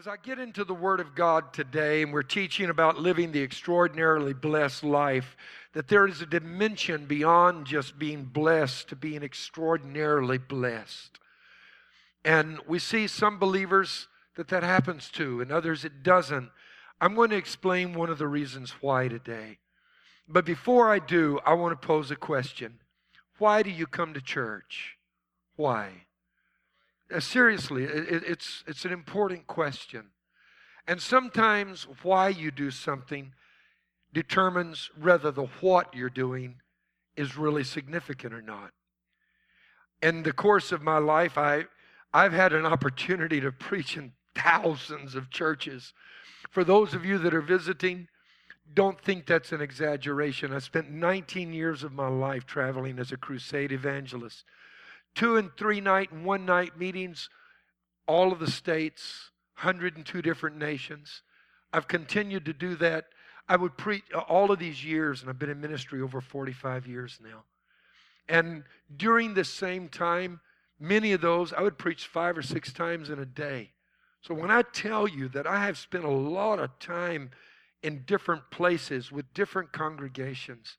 As I get into the Word of God today, and we're teaching about living the extraordinarily blessed life, that there is a dimension beyond just being blessed to being extraordinarily blessed. And we see some believers that that happens to, and others it doesn't. I'm going to explain one of the reasons why today. But before I do, I want to pose a question Why do you come to church? Why? Uh, seriously, it, it's, it's an important question. And sometimes why you do something determines whether the what you're doing is really significant or not. In the course of my life, I, I've had an opportunity to preach in thousands of churches. For those of you that are visiting, don't think that's an exaggeration. I spent 19 years of my life traveling as a crusade evangelist two and three night and one night meetings, all of the states, 102 different nations. I've continued to do that. I would preach uh, all of these years, and I've been in ministry over 45 years now. And during the same time, many of those, I would preach five or six times in a day. So when I tell you that I have spent a lot of time in different places with different congregations,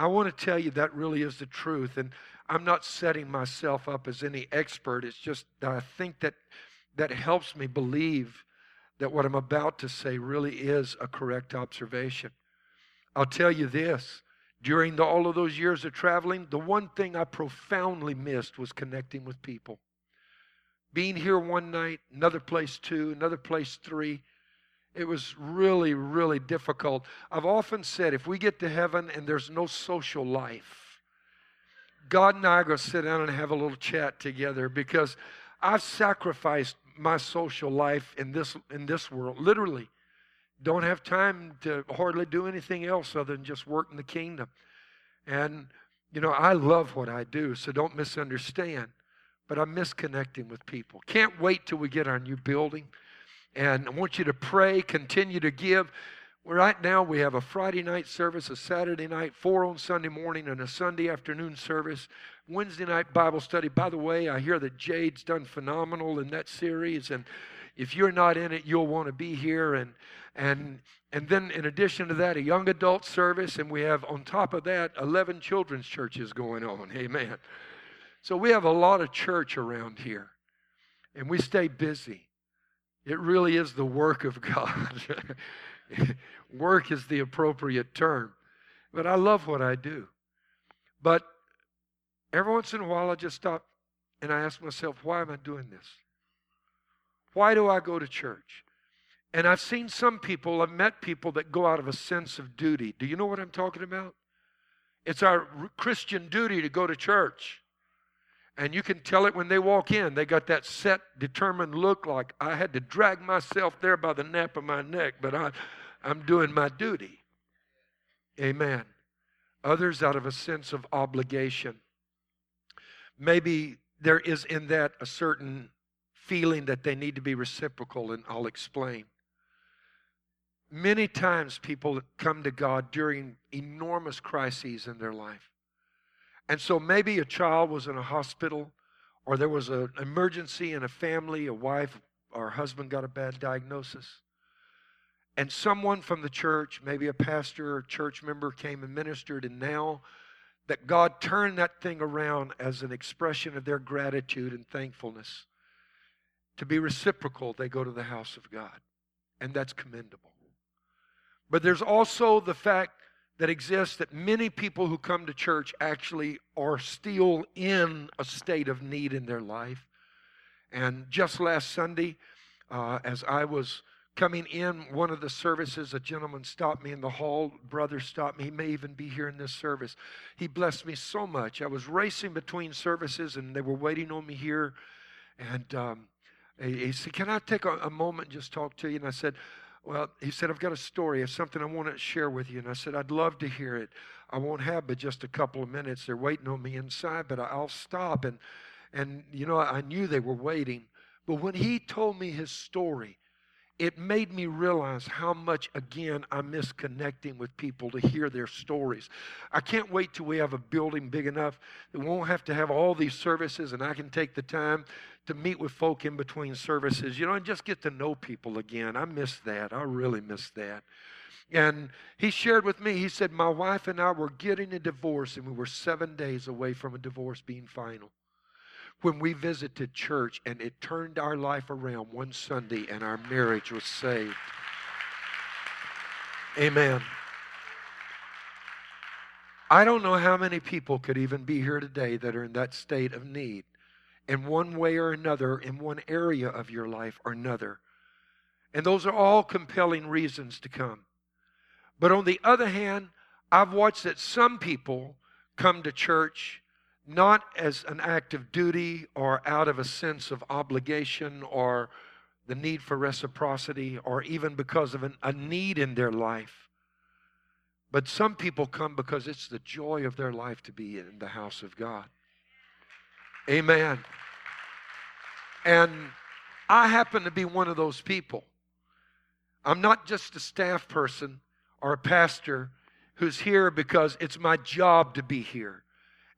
I want to tell you that really is the truth. And I'm not setting myself up as any expert. It's just that I think that that helps me believe that what I'm about to say really is a correct observation. I'll tell you this during the, all of those years of traveling, the one thing I profoundly missed was connecting with people. Being here one night, another place two, another place three, it was really, really difficult. I've often said if we get to heaven and there's no social life, God and I are going to sit down and have a little chat together because I've sacrificed my social life in this in this world. Literally, don't have time to hardly do anything else other than just work in the kingdom. And you know, I love what I do, so don't misunderstand. But I miss connecting with people. Can't wait till we get our new building. And I want you to pray, continue to give. Right now, we have a Friday night service, a Saturday night, four on Sunday morning, and a Sunday afternoon service. Wednesday night Bible study. By the way, I hear that Jade's done phenomenal in that series, and if you're not in it, you'll want to be here. And and and then, in addition to that, a young adult service, and we have on top of that 11 children's churches going on. Amen. So we have a lot of church around here, and we stay busy. It really is the work of God. Work is the appropriate term. But I love what I do. But every once in a while, I just stop and I ask myself, why am I doing this? Why do I go to church? And I've seen some people, I've met people that go out of a sense of duty. Do you know what I'm talking about? It's our Christian duty to go to church. And you can tell it when they walk in. They got that set, determined look like I had to drag myself there by the nape of my neck, but I, I'm doing my duty. Amen. Others out of a sense of obligation. Maybe there is in that a certain feeling that they need to be reciprocal, and I'll explain. Many times people come to God during enormous crises in their life. And so maybe a child was in a hospital, or there was an emergency in a family, a wife or husband got a bad diagnosis. And someone from the church, maybe a pastor or church member, came and ministered, and now that God turned that thing around as an expression of their gratitude and thankfulness. To be reciprocal, they go to the house of God, and that's commendable. But there's also the fact that exists that many people who come to church actually are still in a state of need in their life. And just last Sunday, uh, as I was coming in one of the services, a gentleman stopped me in the hall. Brother stopped me. He may even be here in this service. He blessed me so much. I was racing between services, and they were waiting on me here. And um, he said, "Can I take a, a moment and just talk to you?" And I said, well, he said, I've got a story. It's something I want to share with you. And I said, I'd love to hear it. I won't have but just a couple of minutes. They're waiting on me inside, but I'll stop. And, and you know, I knew they were waiting. But when he told me his story, it made me realize how much, again, I miss connecting with people to hear their stories. I can't wait till we have a building big enough that we won't have to have all these services and I can take the time to meet with folk in between services, you know, and just get to know people again. I miss that. I really miss that. And he shared with me, he said, My wife and I were getting a divorce, and we were seven days away from a divorce being final when we visited church and it turned our life around one Sunday and our marriage was saved. Amen. I don't know how many people could even be here today that are in that state of need in one way or another, in one area of your life or another. And those are all compelling reasons to come. But on the other hand, I've watched that some people come to church not as an act of duty or out of a sense of obligation or the need for reciprocity or even because of an, a need in their life. But some people come because it's the joy of their life to be in the house of God. Amen. And I happen to be one of those people. I'm not just a staff person or a pastor who's here because it's my job to be here.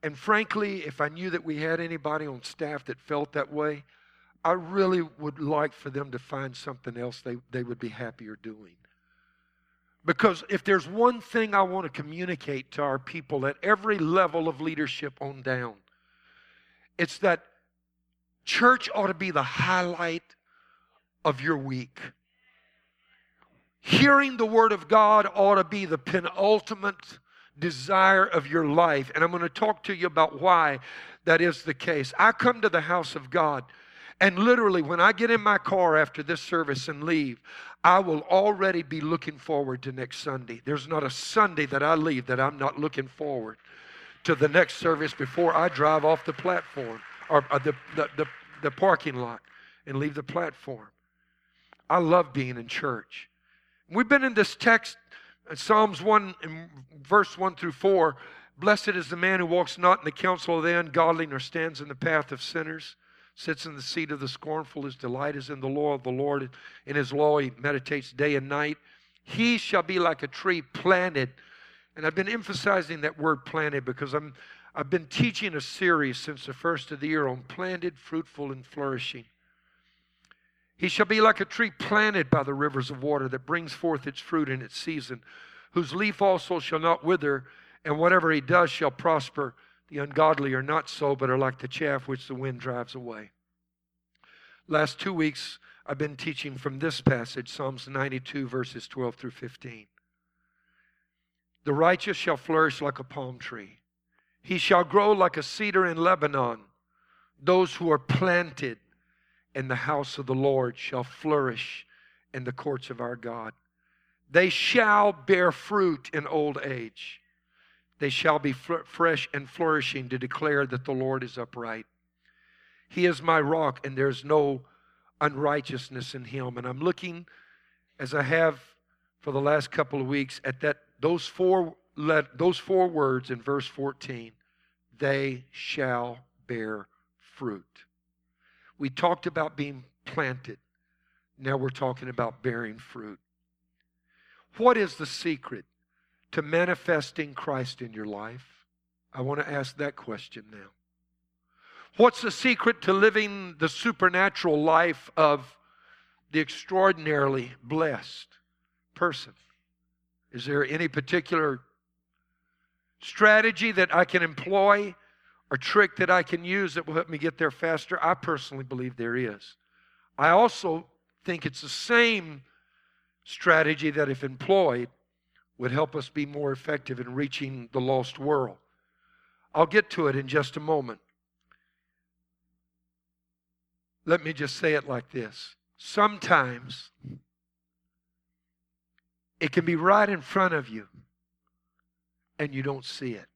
And frankly, if I knew that we had anybody on staff that felt that way, I really would like for them to find something else they, they would be happier doing. Because if there's one thing I want to communicate to our people at every level of leadership on down, it's that church ought to be the highlight of your week. Hearing the Word of God ought to be the penultimate desire of your life. And I'm going to talk to you about why that is the case. I come to the house of God, and literally, when I get in my car after this service and leave, I will already be looking forward to next Sunday. There's not a Sunday that I leave that I'm not looking forward to the next service before I drive off the platform or uh, the, the, the, the parking lot and leave the platform. I love being in church. We've been in this text Psalms 1, verse 1 through 4 Blessed is the man who walks not in the counsel of the ungodly, nor stands in the path of sinners, sits in the seat of the scornful. His delight is in the law of the Lord. In his law he meditates day and night. He shall be like a tree planted. And I've been emphasizing that word planted because I'm, I've been teaching a series since the first of the year on planted, fruitful, and flourishing. He shall be like a tree planted by the rivers of water that brings forth its fruit in its season, whose leaf also shall not wither, and whatever he does shall prosper. The ungodly are not so, but are like the chaff which the wind drives away. Last two weeks, I've been teaching from this passage, Psalms 92, verses 12 through 15. The righteous shall flourish like a palm tree. He shall grow like a cedar in Lebanon. Those who are planted in the house of the Lord shall flourish in the courts of our God. They shall bear fruit in old age. They shall be fresh and flourishing to declare that the Lord is upright. He is my rock, and there's no unrighteousness in him. And I'm looking, as I have for the last couple of weeks, at that those four let, those four words in verse 14. They shall bear fruit. We talked about being planted. Now we're talking about bearing fruit. What is the secret to manifesting Christ in your life? I want to ask that question now. What's the secret to living the supernatural life of the extraordinarily blessed person? Is there any particular strategy that I can employ or trick that I can use that will help me get there faster? I personally believe there is. I also think it's the same strategy that, if employed, would help us be more effective in reaching the lost world. I'll get to it in just a moment. Let me just say it like this. Sometimes it can be right in front of you and you don't see it.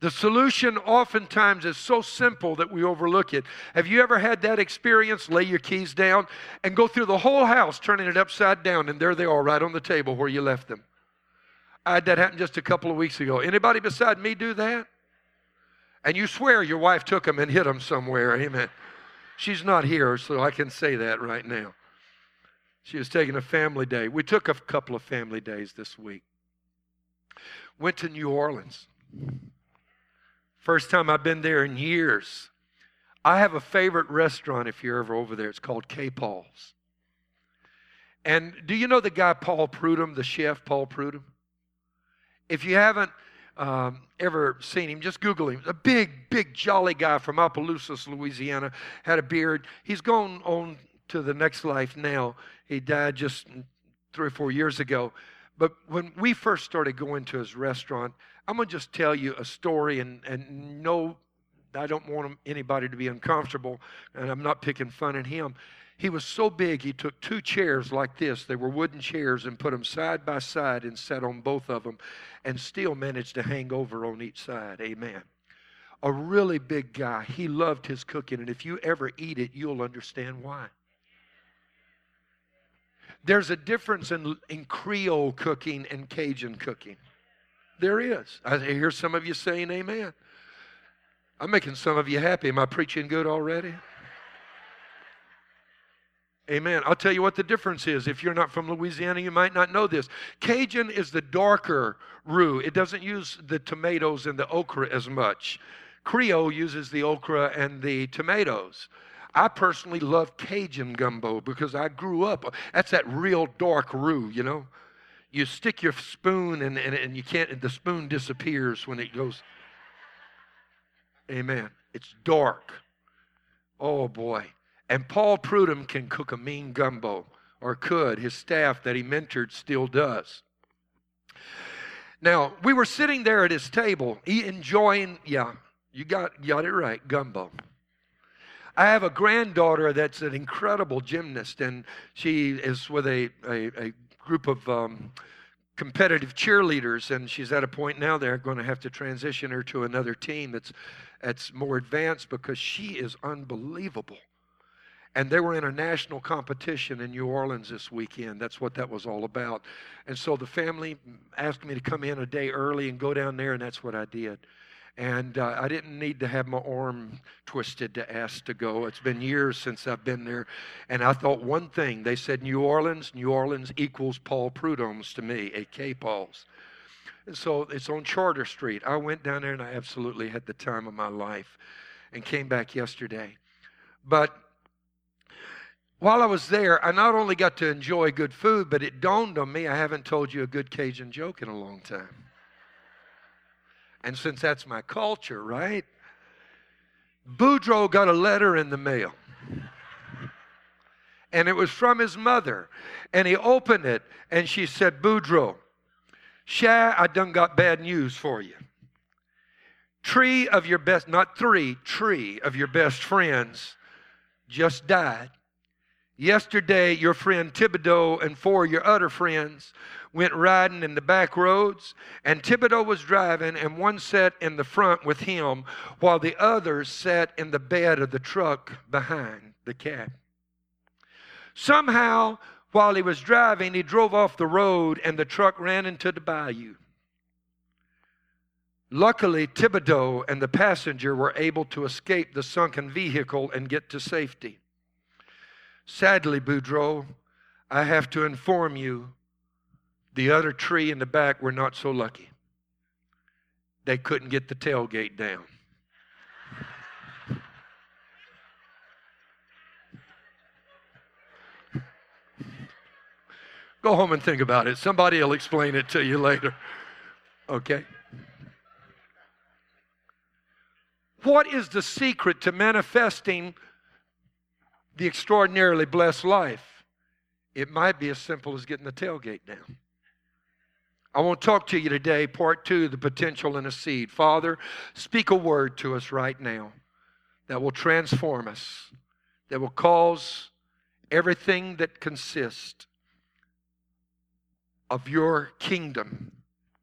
The solution oftentimes is so simple that we overlook it. Have you ever had that experience? Lay your keys down and go through the whole house, turning it upside down, and there they are right on the table where you left them. I had that happen just a couple of weeks ago. Anybody beside me do that? And you swear your wife took them and hid them somewhere. Amen. She's not here, so I can say that right now. She was taking a family day. We took a couple of family days this week. Went to New Orleans. First time I've been there in years. I have a favorite restaurant if you're ever over there. It's called K. Paul's. And do you know the guy Paul Prudhomme, the chef Paul Prudhomme? If you haven't um, ever seen him, just Google him. A big, big, jolly guy from Opelousas, Louisiana, had a beard. He's gone on to the next life now. He died just three or four years ago. But when we first started going to his restaurant, I'm going to just tell you a story, and, and no, I don't want anybody to be uncomfortable, and I'm not picking fun at him. He was so big, he took two chairs like this. They were wooden chairs and put them side by side and sat on both of them and still managed to hang over on each side. Amen. A really big guy. He loved his cooking, and if you ever eat it, you'll understand why. There's a difference in, in Creole cooking and Cajun cooking. There is. I hear some of you saying amen. I'm making some of you happy. Am I preaching good already? Amen. I'll tell you what the difference is. If you're not from Louisiana, you might not know this. Cajun is the darker roux. It doesn't use the tomatoes and the okra as much. Creole uses the okra and the tomatoes. I personally love Cajun gumbo because I grew up. That's that real dark roux, you know. You stick your spoon and, and, and you can't, and the spoon disappears when it goes. Amen. It's dark. Oh boy. And Paul Prudhomme can cook a mean gumbo, or could. His staff that he mentored still does. Now, we were sitting there at his table, enjoying, yeah, you got, got it right, gumbo. I have a granddaughter that's an incredible gymnast, and she is with a, a, a group of um, competitive cheerleaders, and she's at a point now they're going to have to transition her to another team that's, that's more advanced because she is unbelievable. And they were in a national competition in New Orleans this weekend. That's what that was all about. And so the family asked me to come in a day early and go down there, and that's what I did. And uh, I didn't need to have my arm twisted to ask to go. It's been years since I've been there. And I thought one thing they said New Orleans, New Orleans equals Paul Prudhomme's to me, a K Paul's. And so it's on Chartres Street. I went down there and I absolutely had the time of my life and came back yesterday. But while I was there, I not only got to enjoy good food, but it dawned on me I haven't told you a good Cajun joke in a long time. And since that's my culture, right? Boudreaux got a letter in the mail. And it was from his mother. And he opened it and she said, Boudreaux, Sha, I done got bad news for you. Tree of your best, not three, tree of your best friends just died. Yesterday, your friend Thibodeau and four of your other friends went riding in the back roads, and Thibodeau was driving, and one sat in the front with him, while the others sat in the bed of the truck behind the cab. Somehow, while he was driving, he drove off the road, and the truck ran into the bayou. Luckily, Thibodeau and the passenger were able to escape the sunken vehicle and get to safety. Sadly, Boudreaux, I have to inform you the other tree in the back were not so lucky. They couldn't get the tailgate down. Go home and think about it. Somebody will explain it to you later. Okay? What is the secret to manifesting the extraordinarily blessed life, it might be as simple as getting the tailgate down. I want to talk to you today, part two, the potential in a seed. Father, speak a word to us right now that will transform us, that will cause everything that consists of your kingdom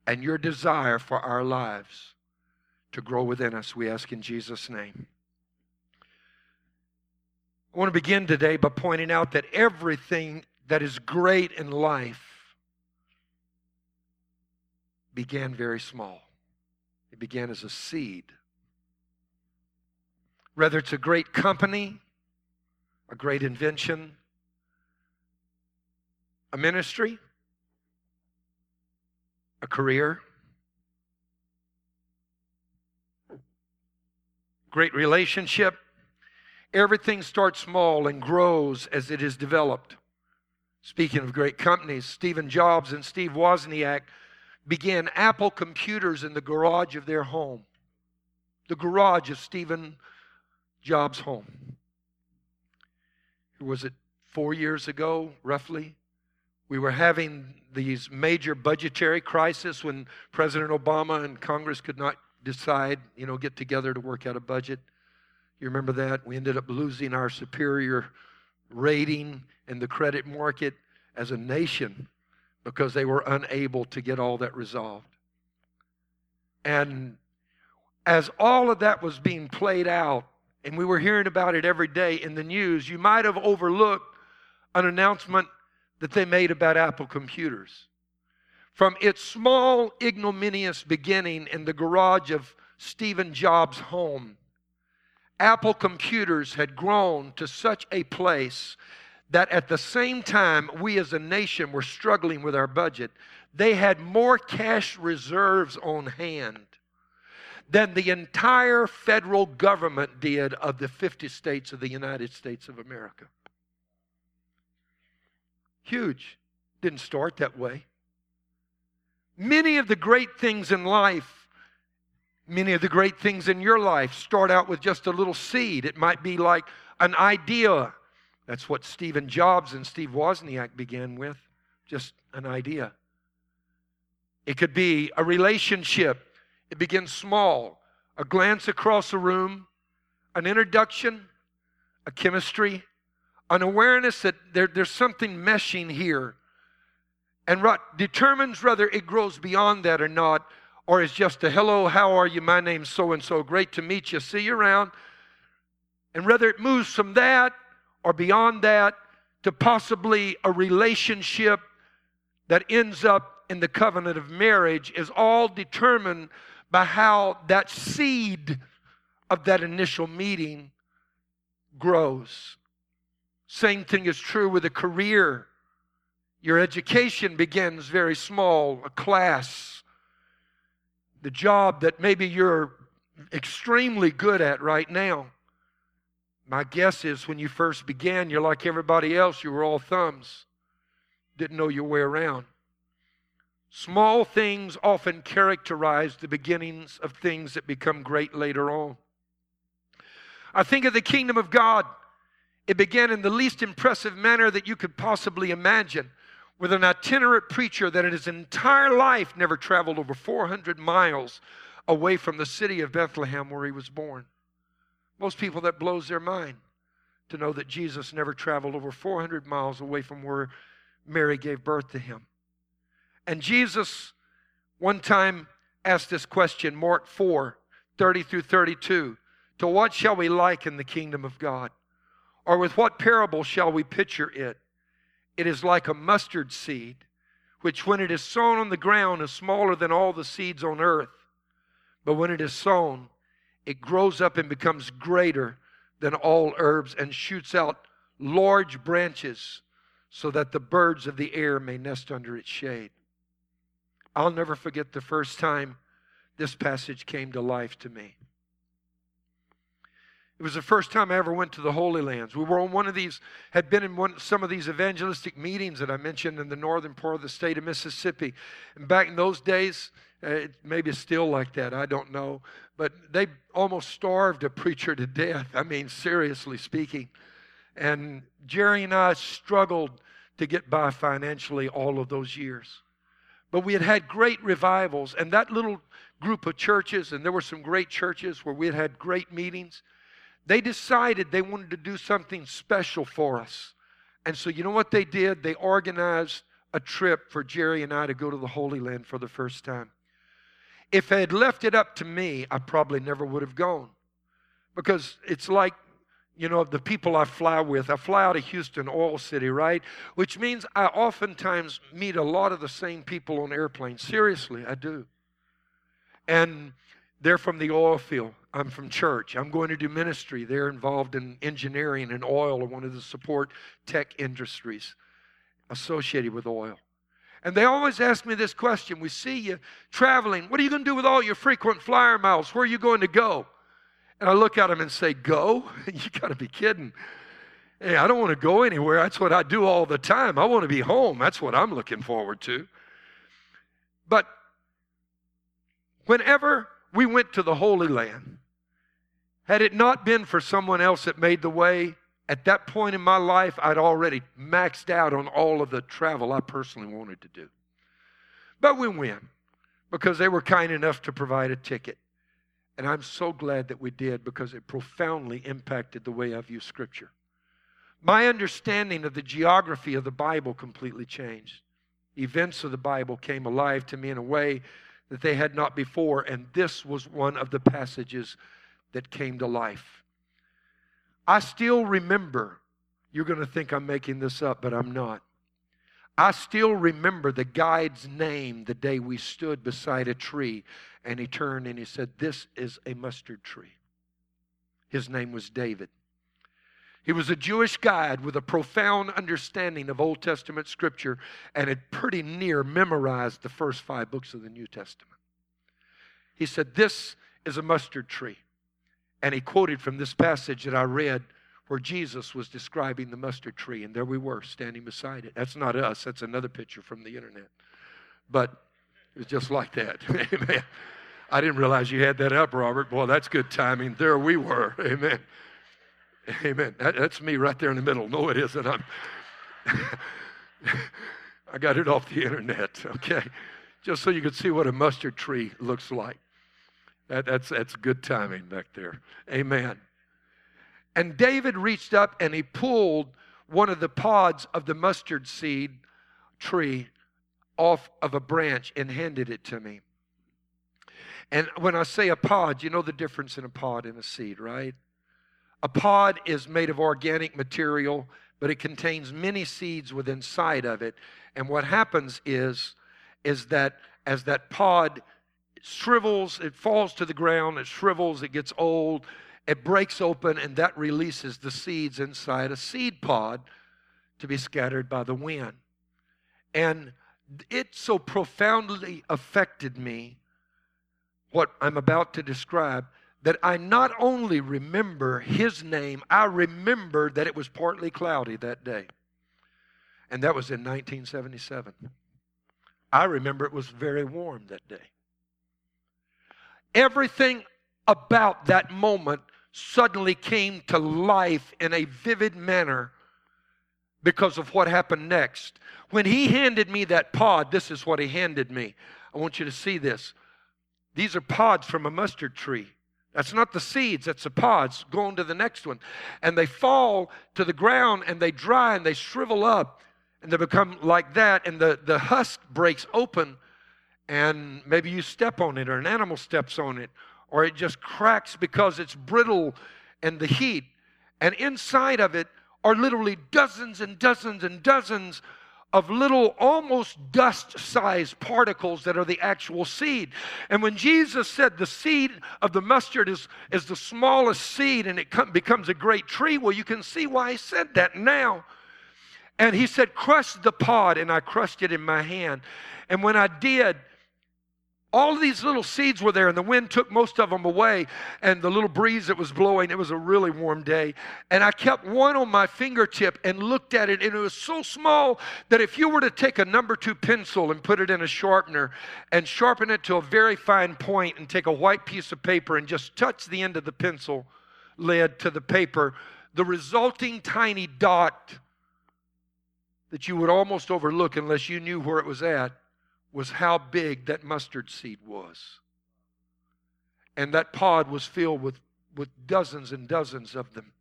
and your desire for our lives to grow within us. We ask in Jesus' name. I want to begin today by pointing out that everything that is great in life began very small. It began as a seed. Whether it's a great company, a great invention, a ministry, a career, great relationship. Everything starts small and grows as it is developed. Speaking of great companies, Stephen Jobs and Steve Wozniak began Apple computers in the garage of their home. The garage of Stephen Jobs' home. Was it four years ago, roughly? We were having these major budgetary crises when President Obama and Congress could not decide, you know, get together to work out a budget. You remember that? We ended up losing our superior rating in the credit market as a nation because they were unable to get all that resolved. And as all of that was being played out, and we were hearing about it every day in the news, you might have overlooked an announcement that they made about Apple computers. From its small, ignominious beginning in the garage of Stephen Jobs' home, Apple computers had grown to such a place that at the same time we as a nation were struggling with our budget, they had more cash reserves on hand than the entire federal government did of the 50 states of the United States of America. Huge. Didn't start that way. Many of the great things in life, many of the great things in your life start out with just a little seed. It might be like an idea. That's what Stephen Jobs and Steve Wozniak began with, just an idea. It could be a relationship. It begins small. A glance across a room, an introduction, a chemistry, an awareness that there, there's something meshing here and what determines whether it grows beyond that or not, or is just a hello, how are you? My name's so and so. Great to meet you. See you around. And whether it moves from that or beyond that to possibly a relationship that ends up in the covenant of marriage is all determined by how that seed of that initial meeting grows. Same thing is true with a career your education begins very small, a class, the job that maybe you're extremely good at right now. My guess is when you first began, you're like everybody else, you were all thumbs, didn't know your way around. Small things often characterize the beginnings of things that become great later on. I think of the kingdom of God. It began in the least impressive manner that you could possibly imagine with an itinerant preacher that in his entire life never traveled over 400 miles away from the city of Bethlehem where he was born. Most people, that blows their mind to know that Jesus never traveled over 400 miles away from where Mary gave birth to him. And Jesus one time asked this question, Mark 4 30 through 32. To what shall we liken the kingdom of God? Or with what parable shall we picture it? It is like a mustard seed, which when it is sown on the ground is smaller than all the seeds on earth. But when it is sown, it grows up and becomes greater than all herbs and shoots out large branches so that the birds of the air may nest under its shade. I'll never forget the first time this passage came to life to me. It was the first time I ever went to the Holy Lands. We were on one of these, had been in one, some of these evangelistic meetings that I mentioned in the northern part of the state of Mississippi. And back in those days, uh, maybe it's still like that, I don't know. But they almost starved a preacher to death. I mean, seriously speaking. And Jerry and I struggled to get by financially all of those years. But we had had great revivals, and that little group of churches, and there were some great churches where we had had great meetings. They decided they wanted to do something special for us. And so, you know what they did? They organized a trip for Jerry and I to go to the Holy Land for the first time. If they had left it up to me, I probably never would have gone. Because it's like, you know, the people I fly with. I fly out of Houston, Oil City, right? Which means I oftentimes meet a lot of the same people on airplanes. Seriously, I do. And they're from the oil field. I'm from church. I'm going to do ministry. They're involved in engineering and oil or one of the support tech industries. associated with oil. And they always ask me this question We see you traveling. What are you going to do with all your frequent flyer miles? Where are you going to go? And I look at them and say, Go? you got to be kidding. Hey, I don't want to go anywhere. That's what I do all the time. I want to be home. That's what I'm looking forward to. But whenever we went to the Holy Land, had it not been for someone else that made the way, at that point in my life, I'd already maxed out on all of the travel I personally wanted to do. But we went because they were kind enough to provide a ticket. And I'm so glad that we did because it profoundly impacted the way I view Scripture. My understanding of the geography of the Bible completely changed. Events of the Bible came alive to me in a way that they had not before, and this was one of the passages that came to life. I still remember, you're going to think I'm making this up, but I'm not. I still remember the guide's name the day we stood beside a tree and he turned and he said, This is a mustard tree. His name was David. He was a Jewish guide with a profound understanding of Old Testament scripture and had pretty near memorized the first five books of the New Testament. He said, This is a mustard tree. And he quoted from this passage that I read where Jesus was describing the mustard tree, and there we were standing beside it. That's not us, that's another picture from the internet. But it was just like that. Amen. I didn't realize you had that up, Robert. Boy, that's good timing. There we were. Amen. Amen. That, that's me right there in the middle. No, it isn't. I'm I got it off the internet, okay? Just so you could see what a mustard tree looks like. That, that's, that's good timing back there. Amen. And David reached up and he pulled one of the pods of the mustard seed tree off of a branch and handed it to me. And when I say a pod, you know the difference in a pod and a seed, right? A pod is made of organic material, but it contains many seeds within inside of it. And what happens is, is that as that pod shrivels, it falls to the ground, it shrivels, it gets old, it breaks open, and that releases the seeds inside a seed pod to be scattered by the wind. And it so profoundly affected me, what I'm about to describe, that I not only remember his name, I remember that it was partly cloudy that day. And that was in 1977. I remember it was very warm that day. Everything about that moment suddenly came to life in a vivid manner because of what happened next. When he handed me that pod, this is what he handed me. I want you to see this. These are pods from a mustard tree. That's not the seeds, that's the pods. Go on to the next one. And they fall to the ground and they dry and they shrivel up and they become like that. And the, the husk breaks open and maybe you step on it or an animal steps on it or it just cracks because it's brittle and the heat. And inside of it are literally dozens and dozens and dozens of little, almost dust sized particles that are the actual seed. And when Jesus said the seed of the mustard is, is the smallest seed and it com- becomes a great tree, well, you can see why he said that now. And he said, Crush the pod, and I crushed it in my hand. And when I did, all of these little seeds were there, and the wind took most of them away, and the little breeze that was blowing, it was a really warm day. And I kept one on my fingertip and looked at it, and it was so small that if you were to take a number two pencil and put it in a sharpener and sharpen it to a very fine point and take a white piece of paper and just touch the end of the pencil lead to the paper, the resulting tiny dot that you would almost overlook unless you knew where it was at was how big that mustard seed was. And that pod was filled with, with dozens and dozens of them.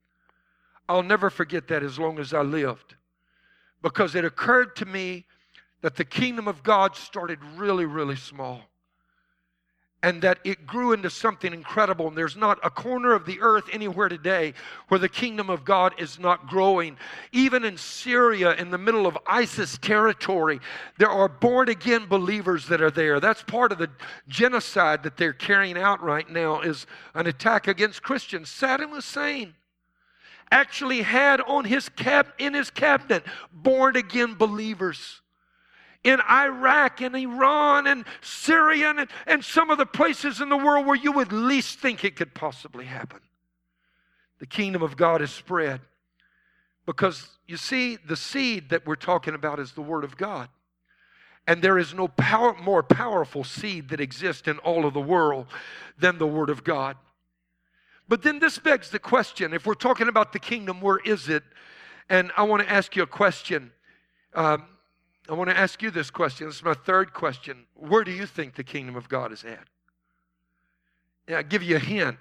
I'll never forget that as long as I lived because it occurred to me that the kingdom of God started really, really small and that it grew into something incredible. And there's not a corner of the earth anywhere today where the kingdom of God is not growing. Even in Syria, in the middle of ISIS territory, there are born again believers that are there. That's part of the genocide that they're carrying out right now is an attack against Christians. Saddam Hussein actually had on his cab in his cabinet born again believers in Iraq and Iran and Syria and, and some of the places in the world where you would least think it could possibly happen. The kingdom of God is spread because you see, the seed that we're talking about is the Word of God. And there is no power, more powerful seed that exists in all of the world than the Word of God. But then this begs the question if we're talking about the kingdom, where is it? And I want to ask you a question. Um, I want to ask you this question. This is my third question. Where do you think the kingdom of God is at? Yeah, I'll give you a hint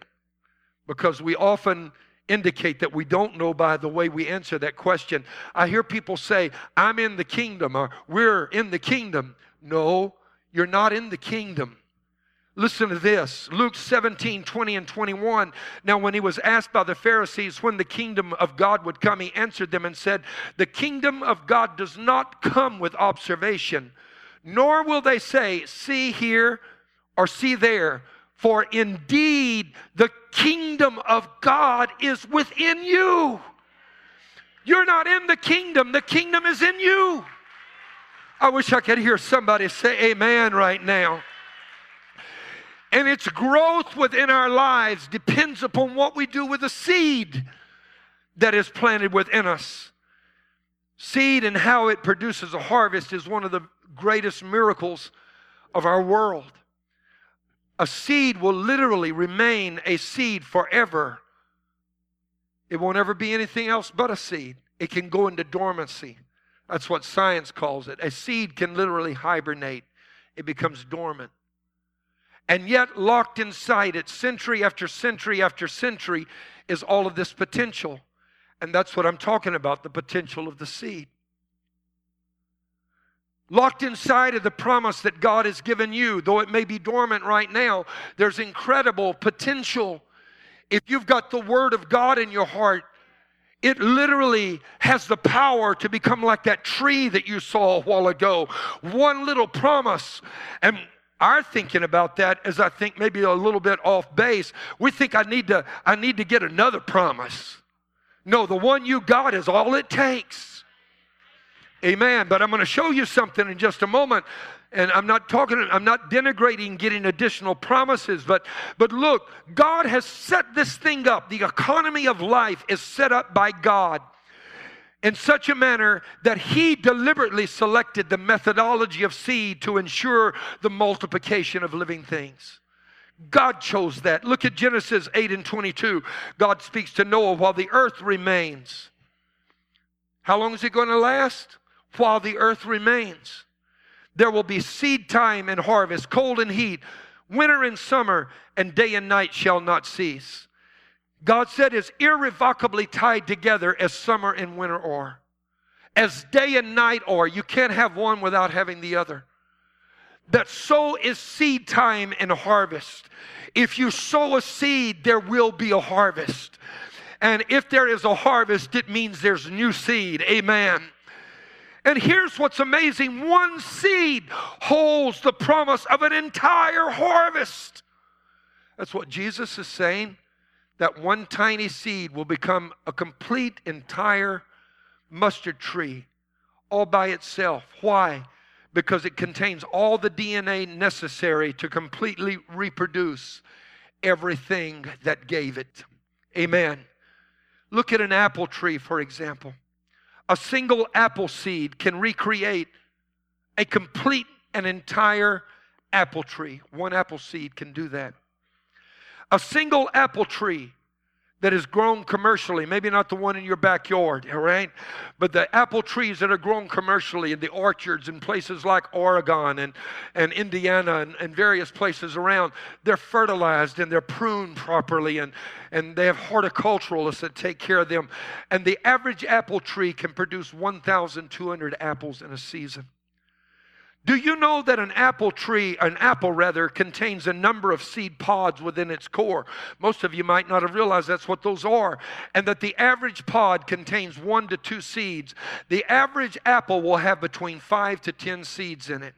because we often indicate that we don't know by the way we answer that question. I hear people say, I'm in the kingdom or we're in the kingdom. No, you're not in the kingdom. Listen to this Luke 17, 20 and 21. Now, when he was asked by the Pharisees when the kingdom of God would come, he answered them and said, The kingdom of God does not come with observation, nor will they say, See here or see there. For indeed, the kingdom of God is within you. You're not in the kingdom, the kingdom is in you. I wish I could hear somebody say amen right now. And its growth within our lives depends upon what we do with the seed that is planted within us. Seed and how it produces a harvest is one of the greatest miracles of our world. A seed will literally remain a seed forever. It won't ever be anything else but a seed. It can go into dormancy. That's what science calls it. A seed can literally hibernate, it becomes dormant. And yet, locked inside it, century after century after century, is all of this potential. And that's what I'm talking about the potential of the seed. Locked inside of the promise that God has given you, though it may be dormant right now, there's incredible potential. If you've got the Word of God in your heart, it literally has the power to become like that tree that you saw a while ago. One little promise, and our thinking about that is I think maybe a little bit off base. We think I need to I need to get another promise. No, the one you got is all it takes. Amen. But I'm going to show you something in just a moment. And I'm not talking, I'm not denigrating getting additional promises, but but look, God has set this thing up. The economy of life is set up by God in such a manner that he deliberately selected the methodology of seed to ensure the multiplication of living things. God chose that. Look at Genesis 8 and 22. God speaks to Noah while the earth remains. How long is it going to last? While the earth remains. There will be seed time and harvest, cold and heat, winter and summer, and day and night shall not cease. God said is irrevocably tied together as summer and winter are, as day and night are. You can't have one without having the other. That so is seed time and harvest. If you sow a seed, there will be a harvest. And if there is a harvest, it means there's new seed. Amen. And here's what's amazing one seed holds the promise of an entire harvest. That's what Jesus is saying that one tiny seed will become a complete, entire mustard tree all by itself. Why? Because it contains all the DNA necessary to completely reproduce everything that gave it. Amen. Look at an apple tree, for example. A single apple seed can recreate a complete and entire apple tree. One apple seed can do that. A single apple tree that is grown commercially, maybe not the one in your backyard, all right? But the apple trees that are grown commercially in the orchards in places like Oregon and, and Indiana and, and various places around, they're fertilized and they're pruned properly and, and they have horticulturalists that take care of them. And the average apple tree can produce 1,200 apples in a season. Do you know that an apple tree, an apple rather, contains a number of seed pods within its core? Most of you might not have realized that's what those are. And that the average pod contains one to two seeds. The average apple will have between five to ten seeds in it.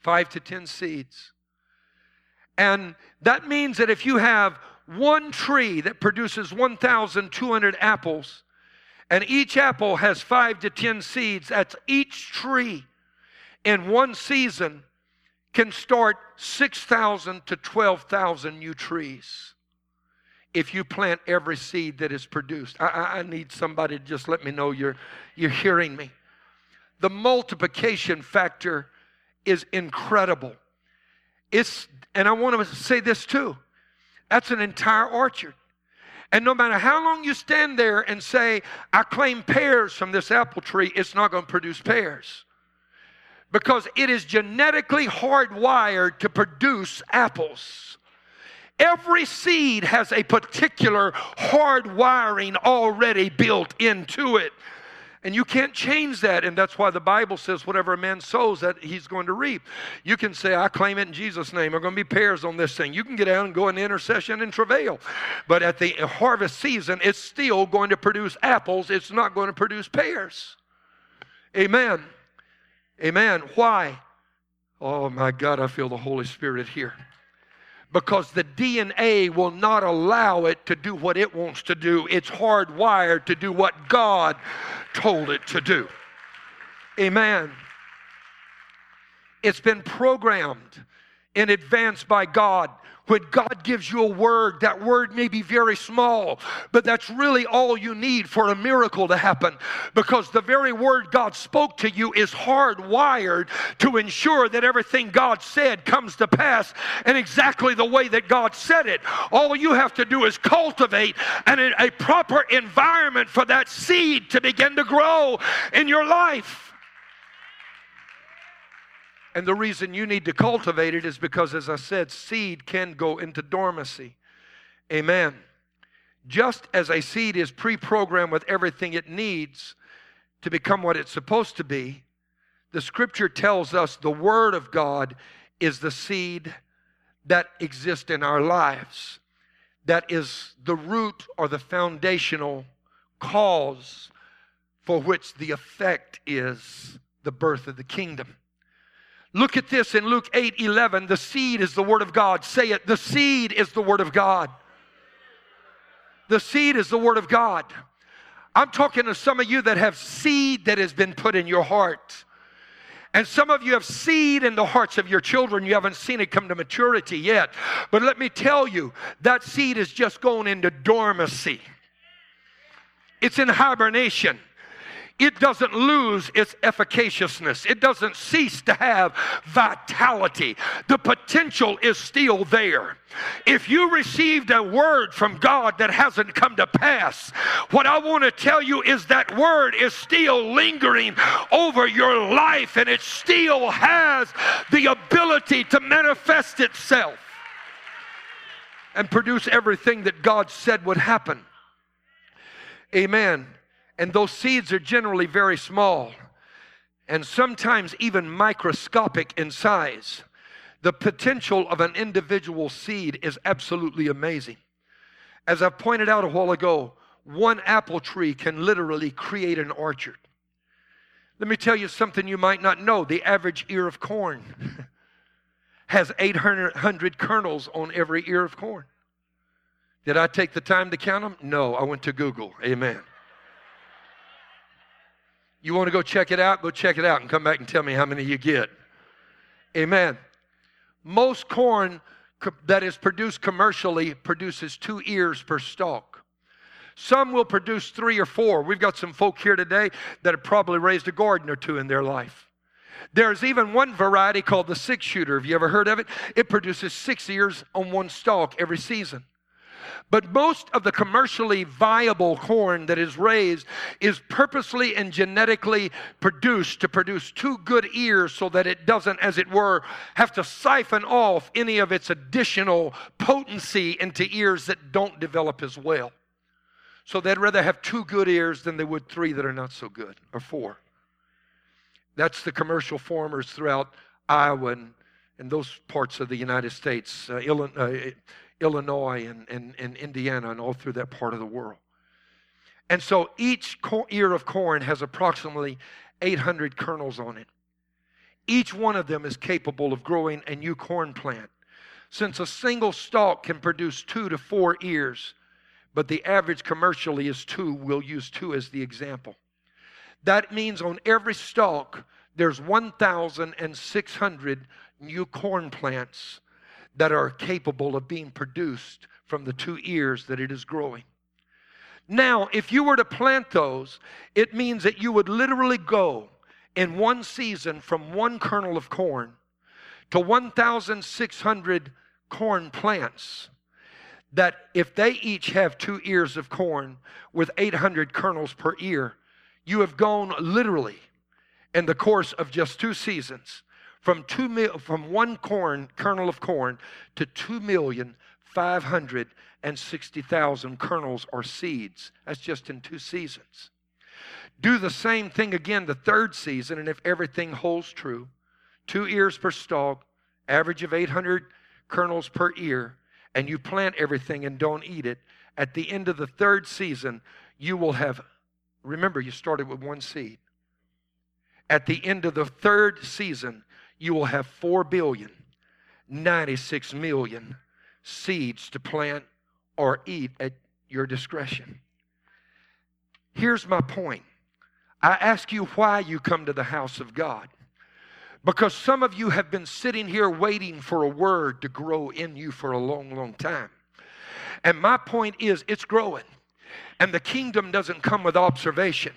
Five to ten seeds. And that means that if you have one tree that produces 1,200 apples, and each apple has five to 10 seeds, that's each tree in one season can start 6,000 to 12,000 new trees if you plant every seed that is produced. I, I, need somebody to just let me know you're, you're hearing me. The multiplication factor is incredible. It's, and I want to say this too that's an entire orchard. And no matter how long you stand there and say, I claim pears from this apple tree, it's not going to produce pears because it is genetically hardwired to produce apples. Every seed has a particular hard wiring already built into it. And you can't change that. And that's why the Bible says, whatever a man sows, that he's going to reap. You can say, I claim it in Jesus' name. There are going to be pears on this thing. You can get out and go in intercession and travail. But at the harvest season, it's still going to produce apples, it's not going to produce pears. Amen. Amen. Why? Oh my God, I feel the Holy Spirit here. Because the DNA will not allow it to do what it wants to do. It's hardwired to do what God told it to do. Amen. It's been programmed in advance by God when God gives you a word, that word may be very small, but that's really all you need for a miracle to happen because the very word God spoke to you is hardwired to ensure that everything God said comes to pass in exactly the way that God said it. All you have to do is cultivate an, a proper environment for that seed to begin to grow in your life. And the reason you need to cultivate it is because, as I said, seed can go into dormancy. Amen. Just as a seed is pre programmed with everything it needs to become what it's supposed to be, the scripture tells us the Word of God is the seed that exists in our lives, that is the root or the foundational cause for which the effect is the birth of the kingdom. Look at this in Luke 8 11. The seed is the Word of God. Say it. The seed is the Word of God. The seed is the Word of God. I'm talking to some of you that have seed that has been put in your heart. And some of you have seed in the hearts of your children. You haven't seen it come to maturity yet. But let me tell you, that seed is just going into dormancy, it's in hibernation it doesn't lose its efficaciousness. It doesn't cease to have vitality. The potential is still there. If you received a word from God that hasn't come to pass, what I want to tell you is that word is still lingering over your life and it still has the ability to manifest itself and produce everything that God said would happen. Amen. And those seeds are generally very small and sometimes even microscopic in size. The potential of an individual seed is absolutely amazing. As I pointed out a while ago, one apple tree can literally create an orchard. Let me tell you something you might not know. The average ear of corn has 800 kernels on every ear of corn. Did I take the time to count them? No, I went to Google. Amen. You want to go check it out? Go check it out and come back and tell me how many you get. Amen. Most corn that is produced commercially produces two ears per stalk. Some will produce three or four. We've got some folk here today that have probably raised a garden or two in their life. There's even one variety called the six shooter. Have you ever heard of it? It produces six ears on one stalk every season. But most of the commercially viable corn that is raised is purposely and genetically produced to produce two good ears so that it doesn't, as it were, have to siphon off any of its additional potency into ears that don't develop as well. So they'd rather have two good ears than they would three that are not so good, or four. That's the commercial farmers throughout Iowa and, and those parts of the United States, uh, Illinois, uh, Illinois and, and, and Indiana and all through that part of the world. And so each ear of corn has approximately 800 kernels on it. Each one of them is capable of growing a new corn plant. since a single stalk can produce two to four ears, but the average commercially is two. We'll use two as the example. That means on every stalk, there's 1,600 new corn plants that are capable of being produced from the two ears that it is growing. Now, if you were to plant those, it means that you would literally go in one season from one kernel of corn to 1,600 corn plants. That if they each have two ears of corn with 800 kernels per ear, you have gone literally in the course of just two seasons from two mil, from one corn kernel of corn to two million five hundred and sixty thousand kernels or seeds. That's just in two seasons. Do the same thing again the third season, and if everything holds true, two ears per stalk, average of 800 kernels per ear, and you plant everything and don't eat it, at the end of the third season, you will have, remember, you started with one seed. At the end of the third season, you will have 4 billion, 96 million seeds to plant or eat at your discretion. Here's my point I ask you why you come to the house of God. Because some of you have been sitting here waiting for a word to grow in you for a long, long time. And my point is, it's growing. And the kingdom doesn't come with observation.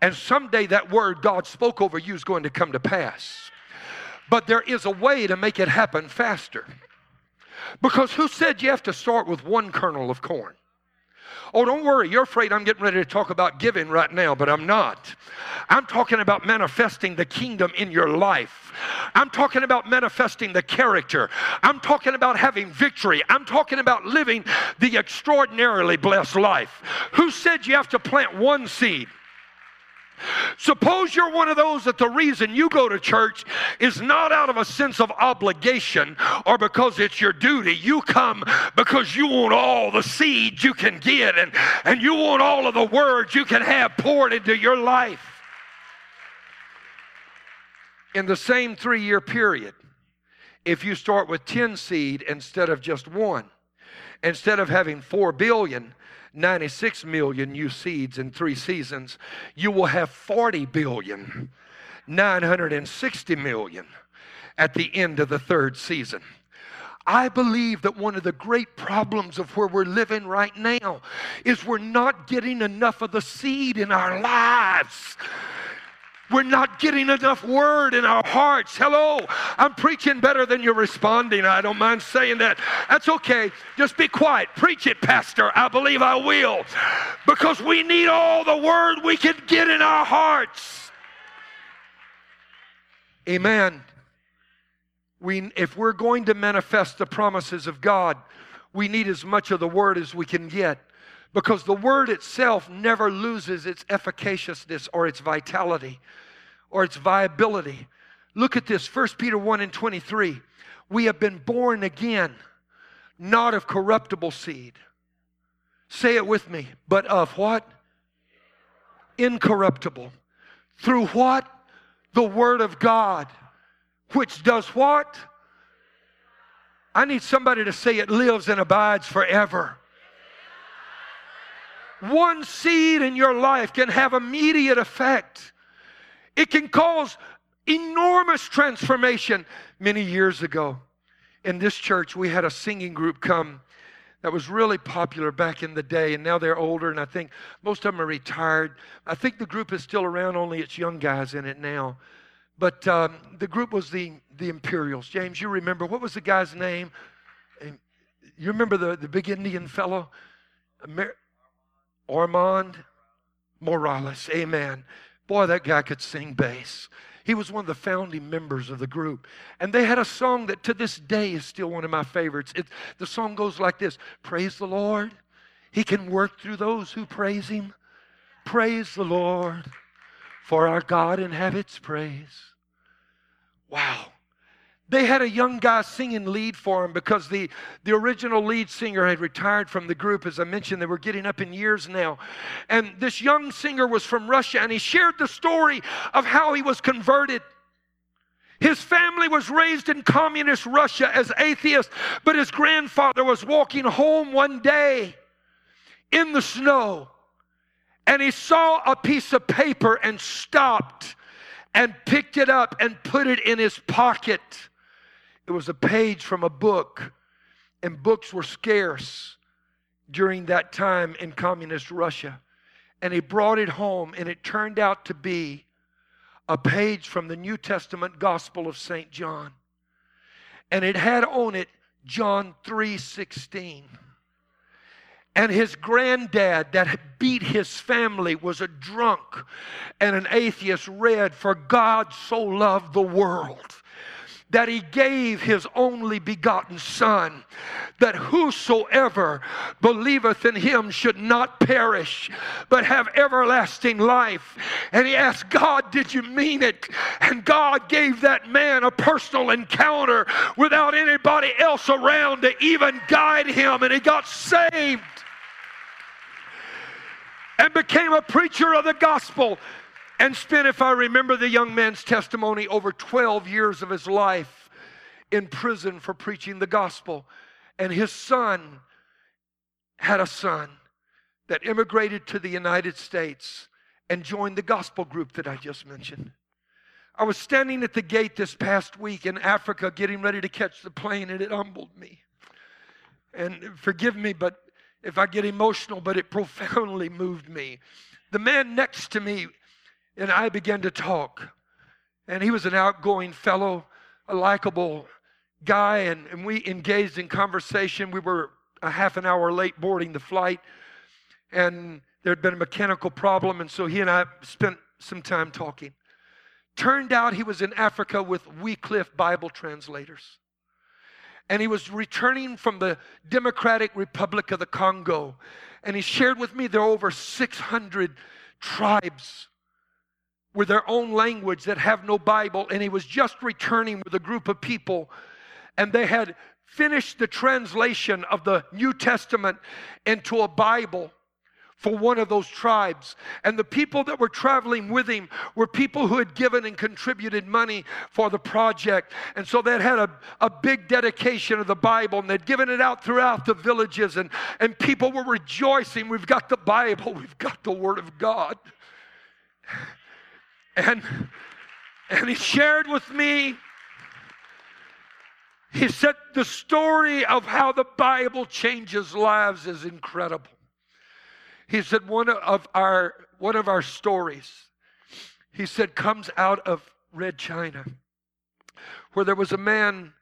And someday that word God spoke over you is going to come to pass. But there is a way to make it happen faster. Because who said you have to start with one kernel of corn? Oh, don't worry. You're afraid I'm getting ready to talk about giving right now, but I'm not. I'm talking about manifesting the kingdom in your life. I'm talking about manifesting the character. I'm talking about having victory. I'm talking about living the extraordinarily blessed life. Who said you have to plant one seed? Suppose you're one of those that the reason you go to church is not out of a sense of obligation or because it's your duty. You come because you want all the seed you can get and, and you want all of the words you can have poured into your life. In the same three year period, if you start with 10 seed instead of just one, instead of having 4 billion, 96 million new seeds in three seasons, you will have 40 billion, 960 million at the end of the third season. I believe that one of the great problems of where we're living right now is we're not getting enough of the seed in our lives. We're not getting enough word in our hearts. Hello, I'm preaching better than you're responding. I don't mind saying that. That's okay. Just be quiet. Preach it, Pastor. I believe I will. Because we need all the word we can get in our hearts. Amen. We, if we're going to manifest the promises of God, we need as much of the word as we can get because the word itself never loses its efficaciousness or its vitality or its viability. Look at this 1 Peter 1 and 23. We have been born again, not of corruptible seed. Say it with me, but of what? Incorruptible. Through what? The Word of God, which does what? I need somebody to say it lives and abides forever. One seed in your life can have immediate effect. It can cause enormous transformation. Many years ago, in this church, we had a singing group come that was really popular back in the day, and now they're older, and I think most of them are retired. I think the group is still around, only it's young guys in it now. But um, the group was the, the Imperials. James, you remember, what was the guy's name? You remember the, the big Indian fellow? Amer- Armand Morales. Amen. Boy, that guy could sing bass. He was one of the founding members of the group. And they had a song that to this day is still one of my favorites. It, the song goes like this Praise the Lord. He can work through those who praise Him. Praise the Lord, for our God inhabits praise. Wow. They had a young guy singing lead for him because the, the original lead singer had retired from the group. As I mentioned, they were getting up in years now. And this young singer was from Russia, and he shared the story of how he was converted. His family was raised in communist Russia as atheists, but his grandfather was walking home one day in the snow and he saw a piece of paper and stopped and picked it up and put it in his pocket. It was a page from a book, and books were scarce during that time in communist Russia. And he brought it home, and it turned out to be a page from the New Testament Gospel of St. John. And it had on it John 3:16. And his granddad that beat his family was a drunk and an atheist read, For God so loved the world that he gave his only begotten Son, that whosoever believeth in him should not perish, but have everlasting life. And he asked God, Did you mean it? And God gave that man a personal encounter without anybody else around to even guide him, and he got saved and became a preacher of the gospel and spent, if I remember the young man's testimony, over 12 years of his life in prison for preaching the gospel. And his son had a son that immigrated to the United States and joined the gospel group that I just mentioned. I was standing at the gate this past week in Africa getting ready to catch the plane, and it humbled me. And forgive me, but if I get emotional, but it profoundly moved me. The man next to me and I began to talk. And he was an outgoing fellow, a likable guy, and, and we engaged in conversation. We were a half an hour late boarding the flight, and there had been a mechanical problem, and so he and I spent some time talking. Turned out he was in Africa with Wycliffe Bible translators. And he was returning from the Democratic Republic of the Congo. And he shared with me there are over 600 tribes with their own language that have no Bible, and he was just returning with a group of people, and they had finished the translation of the New Testament into a Bible for one of those tribes. And the people that were traveling with him were people who had given and contributed money for the project. And so they had a, a big dedication of the Bible and they'd given it out throughout the villages. And, and people were rejoicing. We've got the Bible, we've got the Word of God. And, and he shared with me, he said, the story of how the Bible changes lives is incredible. He said, one of our, one of our stories, he said, comes out of Red China, where there was a man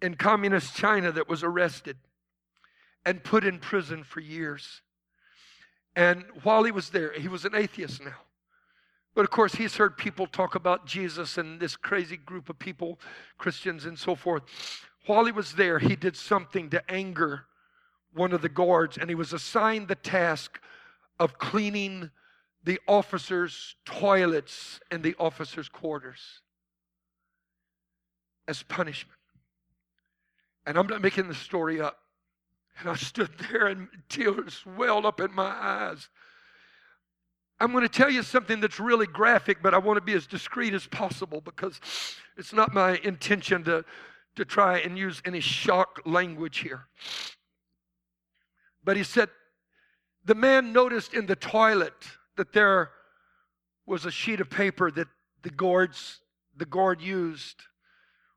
in communist China that was arrested and put in prison for years. And while he was there, he was an atheist now. But of course, he's heard people talk about Jesus and this crazy group of people, Christians and so forth. While he was there, he did something to anger one of the guards, and he was assigned the task of cleaning the officers' toilets and the officers' quarters as punishment. And I'm not making the story up. And I stood there and tears welled up in my eyes. I'm going to tell you something that's really graphic, but I want to be as discreet as possible because it's not my intention to, to try and use any shock language here. But he said, the man noticed in the toilet that there was a sheet of paper that the guards the guard used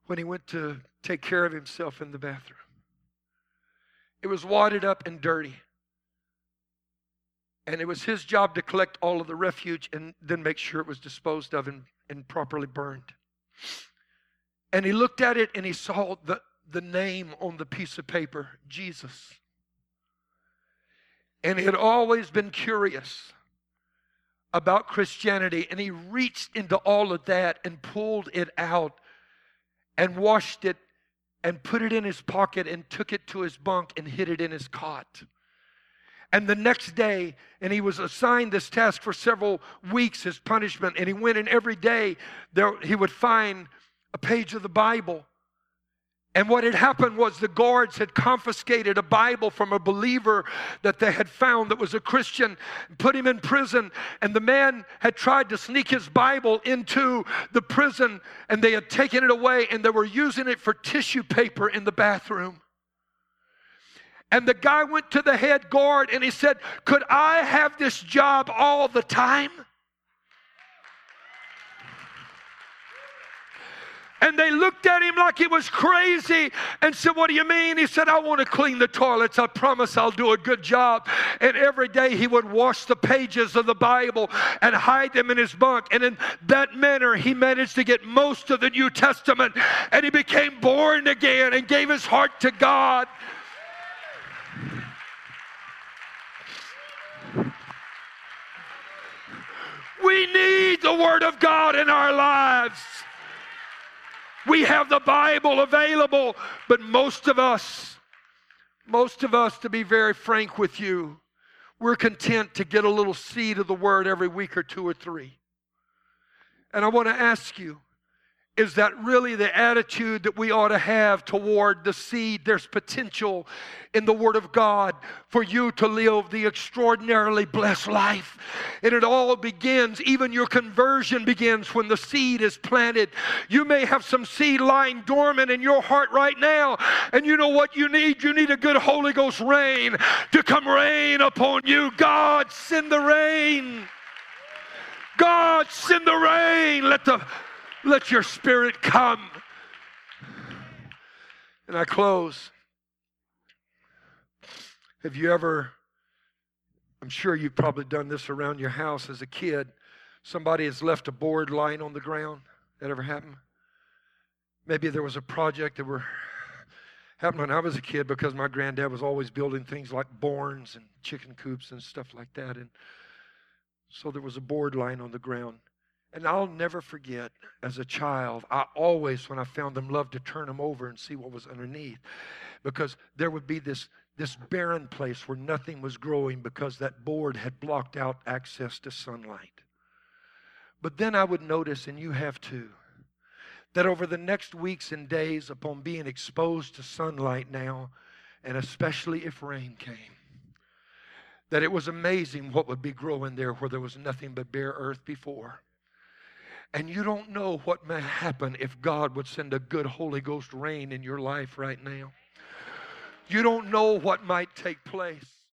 when he went to take care of himself in the bathroom. It was wadded up and dirty. And it was his job to collect all of the refuge and then make sure it was disposed of and, and properly burned. And he looked at it and he saw the, the name on the piece of paper Jesus. And he had always been curious about Christianity. And he reached into all of that and pulled it out and washed it and put it in his pocket and took it to his bunk and hid it in his cot. And the next day, and he was assigned this task for several weeks, his punishment. And he went and every day, there, he would find a page of the Bible And what had happened was the guards had confiscated a Bible from a believer that they had found that was a Christian, put him in prison. And the man had tried to sneak his Bible into the prison, and they had taken it away, and they were using it for tissue paper in the bathroom. And the guy went to the head guard and he said, Could I have this job all the time? And they looked at him like he was crazy and said, What do you mean? He said, I want to clean the toilets. I promise I'll do a good job. And every day he would wash the pages of the Bible and hide them in his bunk. And in that manner, he managed to get most of the New Testament. And he became born again and gave his heart to God. We need the Word of God in our lives. We have the Bible available, but most of us, most of us, to be very frank with you, we're content to get a little seed of the Word every week or two or three. And I want to ask you, is that really the attitude that we ought to have toward the seed? There's potential in the Word of God for you to live the extraordinarily blessed life. And it all begins, even your conversion begins when the seed is planted. You may have some seed lying dormant in your heart right now. And you know what you need? You need a good Holy Ghost rain to come rain upon you. God, send the rain. God, send the rain. Let the let your spirit come. And I close. Have you ever, I'm sure you've probably done this around your house as a kid. Somebody has left a board lying on the ground. That ever happened? Maybe there was a project that were happened when I was a kid because my granddad was always building things like barns and chicken coops and stuff like that. And so there was a board lying on the ground. And I'll never forget as a child, I always, when I found them, loved to turn them over and see what was underneath. Because there would be this, this barren place where nothing was growing because that board had blocked out access to sunlight. But then I would notice, and you have too, that over the next weeks and days, upon being exposed to sunlight now, and especially if rain came, that it was amazing what would be growing there where there was nothing but bare earth before. And you don't know what may happen if God would send a good Holy Ghost rain in your life right now. You don't know what might take place.